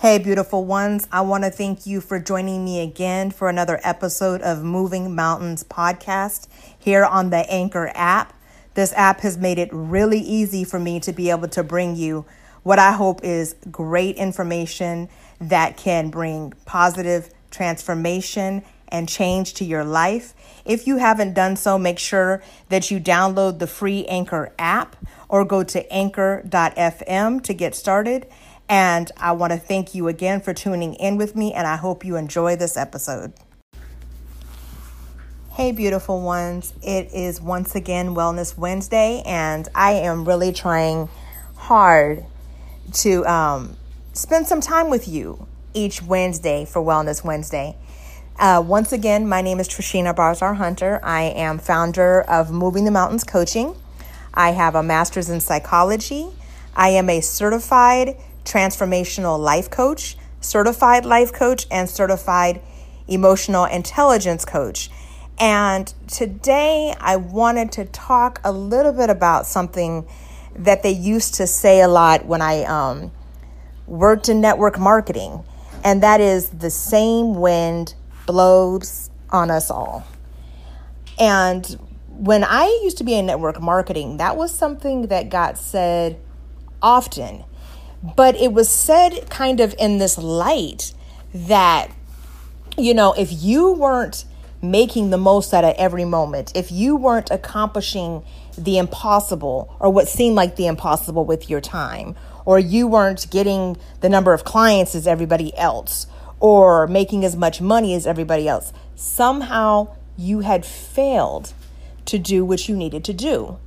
Hey, beautiful ones. I want to thank you for joining me again for another episode of Moving Mountains podcast here on the Anchor app. This app has made it really easy for me to be able to bring you what I hope is great information that can bring positive transformation and change to your life. If you haven't done so, make sure that you download the free Anchor app or go to anchor.fm to get started. And I want to thank you again for tuning in with me, and I hope you enjoy this episode. Hey, beautiful ones. It is once again Wellness Wednesday, and I am really trying hard to um, spend some time with you each Wednesday for Wellness Wednesday. Uh, once again, my name is Trishina Barzar Hunter. I am founder of Moving the Mountains Coaching. I have a master's in psychology. I am a certified transformational life coach, certified life coach, and certified emotional intelligence coach. And today I wanted to talk a little bit about something that they used to say a lot when I um, worked in network marketing, and that is the same wind blows on us all. And when I used to be in network marketing, that was something that got said often but it was said kind of in this light that, you know, if you weren't making the most out of every moment, if you weren't accomplishing the impossible or what seemed like the impossible with your time, or you weren't getting the number of clients as everybody else, or making as much money as everybody else, somehow you had failed to do what you needed to do.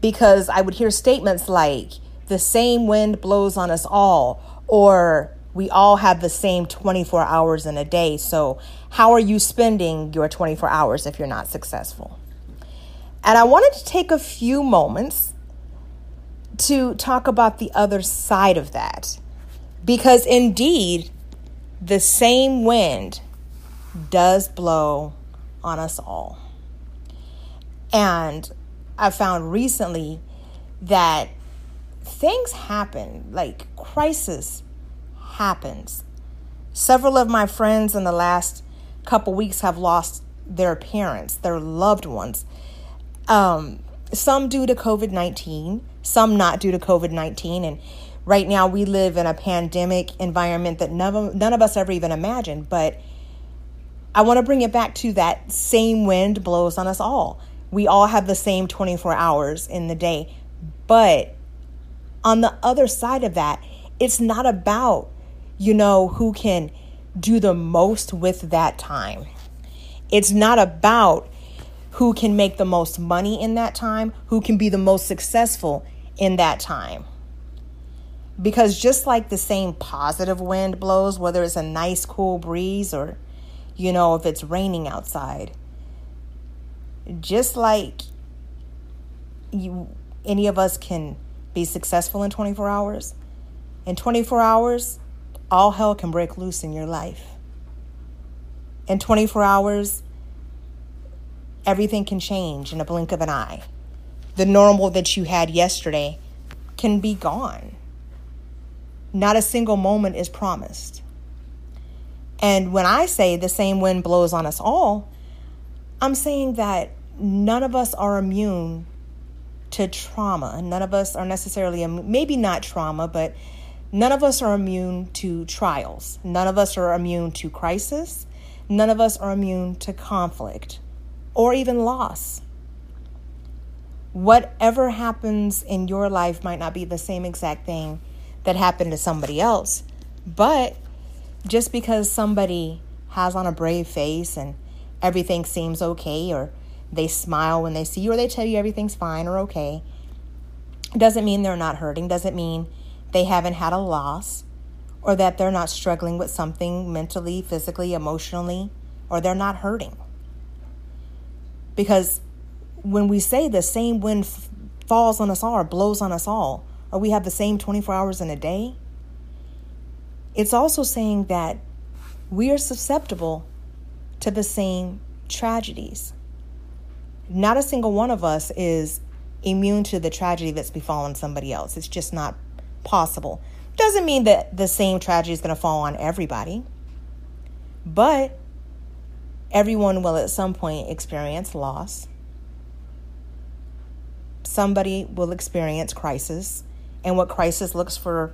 Because I would hear statements like, the same wind blows on us all, or we all have the same 24 hours in a day. So, how are you spending your 24 hours if you're not successful? And I wanted to take a few moments to talk about the other side of that. Because indeed, the same wind does blow on us all. And I found recently that things happen, like crisis happens. Several of my friends in the last couple weeks have lost their parents, their loved ones. Um, some due to COVID 19, some not due to COVID 19. And right now we live in a pandemic environment that none of, none of us ever even imagined. But I want to bring it back to that same wind blows on us all. We all have the same 24 hours in the day, but on the other side of that, it's not about, you know, who can do the most with that time. It's not about who can make the most money in that time, who can be the most successful in that time. Because just like the same positive wind blows, whether it's a nice cool breeze or, you know, if it's raining outside, just like you, any of us can be successful in 24 hours, in 24 hours, all hell can break loose in your life. In 24 hours, everything can change in a blink of an eye. The normal that you had yesterday can be gone. Not a single moment is promised. And when I say the same wind blows on us all, I'm saying that none of us are immune to trauma. None of us are necessarily, maybe not trauma, but none of us are immune to trials. None of us are immune to crisis. None of us are immune to conflict or even loss. Whatever happens in your life might not be the same exact thing that happened to somebody else, but just because somebody has on a brave face and everything seems okay or they smile when they see you or they tell you everything's fine or okay. Doesn't mean they're not hurting, doesn't mean they haven't had a loss or that they're not struggling with something mentally, physically, emotionally, or they're not hurting. Because when we say the same wind f- falls on us all or blows on us all, or we have the same 24 hours in a day, it's also saying that we are susceptible to the same tragedies. Not a single one of us is immune to the tragedy that's befallen somebody else. It's just not possible. Doesn't mean that the same tragedy is going to fall on everybody, but everyone will at some point experience loss. Somebody will experience crisis, and what crisis looks for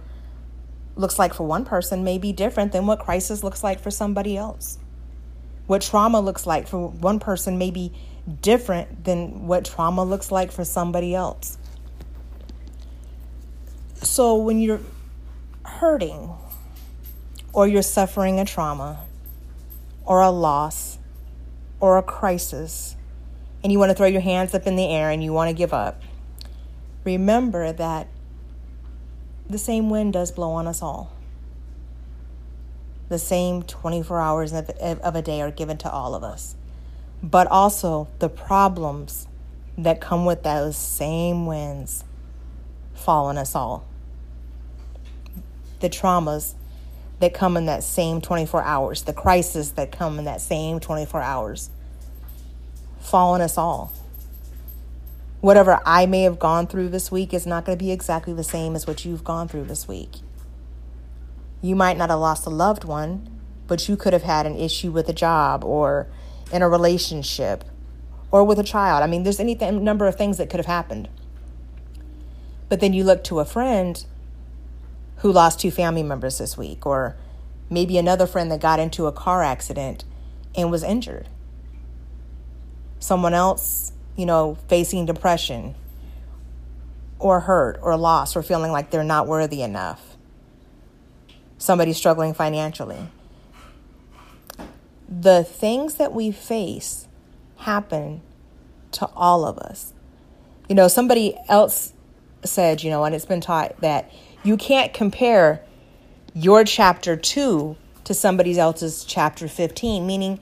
looks like for one person may be different than what crisis looks like for somebody else. What trauma looks like for one person may be different than what trauma looks like for somebody else. So when you're hurting or you're suffering a trauma or a loss or a crisis and you want to throw your hands up in the air and you want to give up, remember that the same wind does blow on us all. The same 24 hours of, a day are given to all of us. But also the problems that come with those same winds fall on us all the traumas that come in that same 24 hours, the crises that come in that same 24 hours fall on us all. Whatever I may have gone through this week is not going to be exactly the same as what you've gone through this week. You might not have lost a loved one, but you could have had an issue with a job or in a relationship or with a child. I mean, there's any th- number of things that could have happened. But then you look to a friend who lost two family members this week, or maybe another friend that got into a car accident and was injured. Someone else, you know, facing depression or hurt or loss or feeling like they're not worthy enough. Somebody struggling financially. The things that we face happen to all of us. You know, somebody else said, you know, and it's been taught that you can't compare your chapter 2 to somebody else's chapter 15, meaning,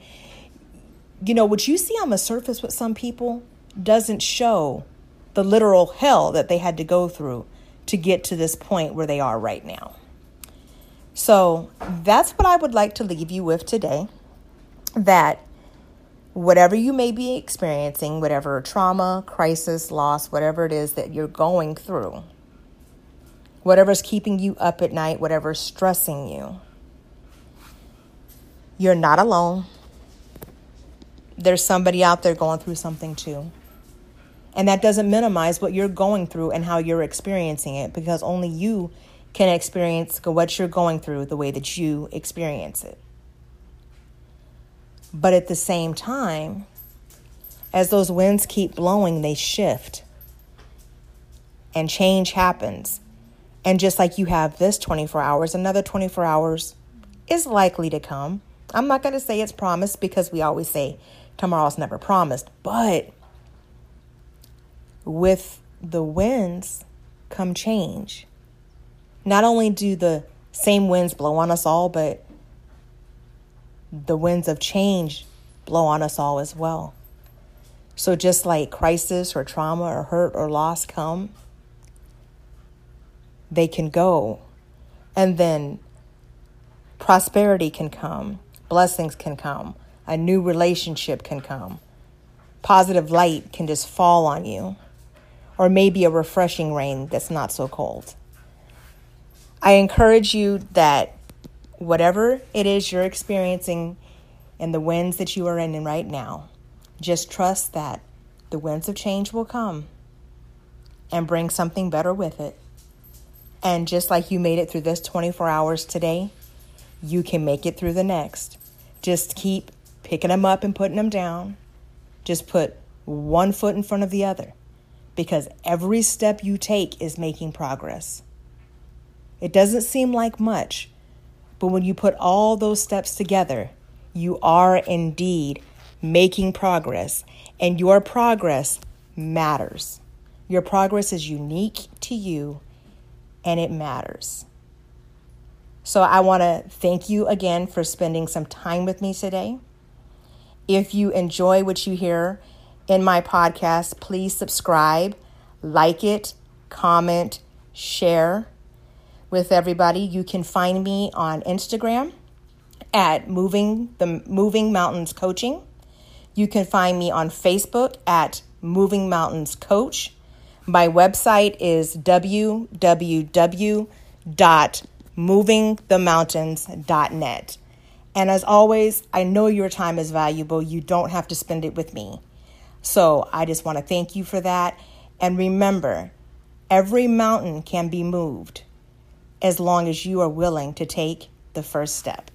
you know, what you see on the surface with some people doesn't show the literal hell that they had to go through to get to this point where they are right now. So that's what I would like to leave you with today that whatever you may be experiencing, whatever trauma, crisis, loss, whatever it is that you're going through, whatever's keeping you up at night, whatever's stressing you. You're not alone. There's somebody out there going through something too. And that doesn't minimize what you're going through and how you're experiencing it because only you can experience what you're going through the way that you experience it. But at the same time, as those winds keep blowing, they shift and change happens. And just like you have this 24 hours, another 24 hours is likely to come. I'm not going to say it's promised because we always say tomorrow's never promised. But with the winds come change. Not only do the same winds blow on us all, but the winds of change blow on us all as well. So just like crisis or trauma or hurt or loss come, they can go. And then prosperity can come, blessings can come, a new relationship can come, positive light can just fall on you, or maybe a refreshing rain that's not so cold. I encourage you that whatever it is you're experiencing and the winds that you are in right now, just trust that the winds of change will come and bring something better with it. And just like you made it through this 24 hours today, you can make it through the next. Just keep picking them up and putting them down. Just put one foot in front of the other because every step you take is making progress. It doesn't seem like much, but when you put all those steps together, you are indeed making progress, and your progress matters. Your progress is unique to you and it matters. So I want to thank you again for spending some time with me today. If you enjoy what you hear in my podcast, please subscribe, like it, comment, share with everybody. You can find me on Instagram at moving the moving mountains coaching. You can find me on Facebook at Moving Mountains Coach. My website is www.movingthemountains.net. And as always, I know your time is valuable. You don't have to spend it with me. So I just want to thank you for that. And remember, every mountain can be moved, as long as you are willing to take the first step.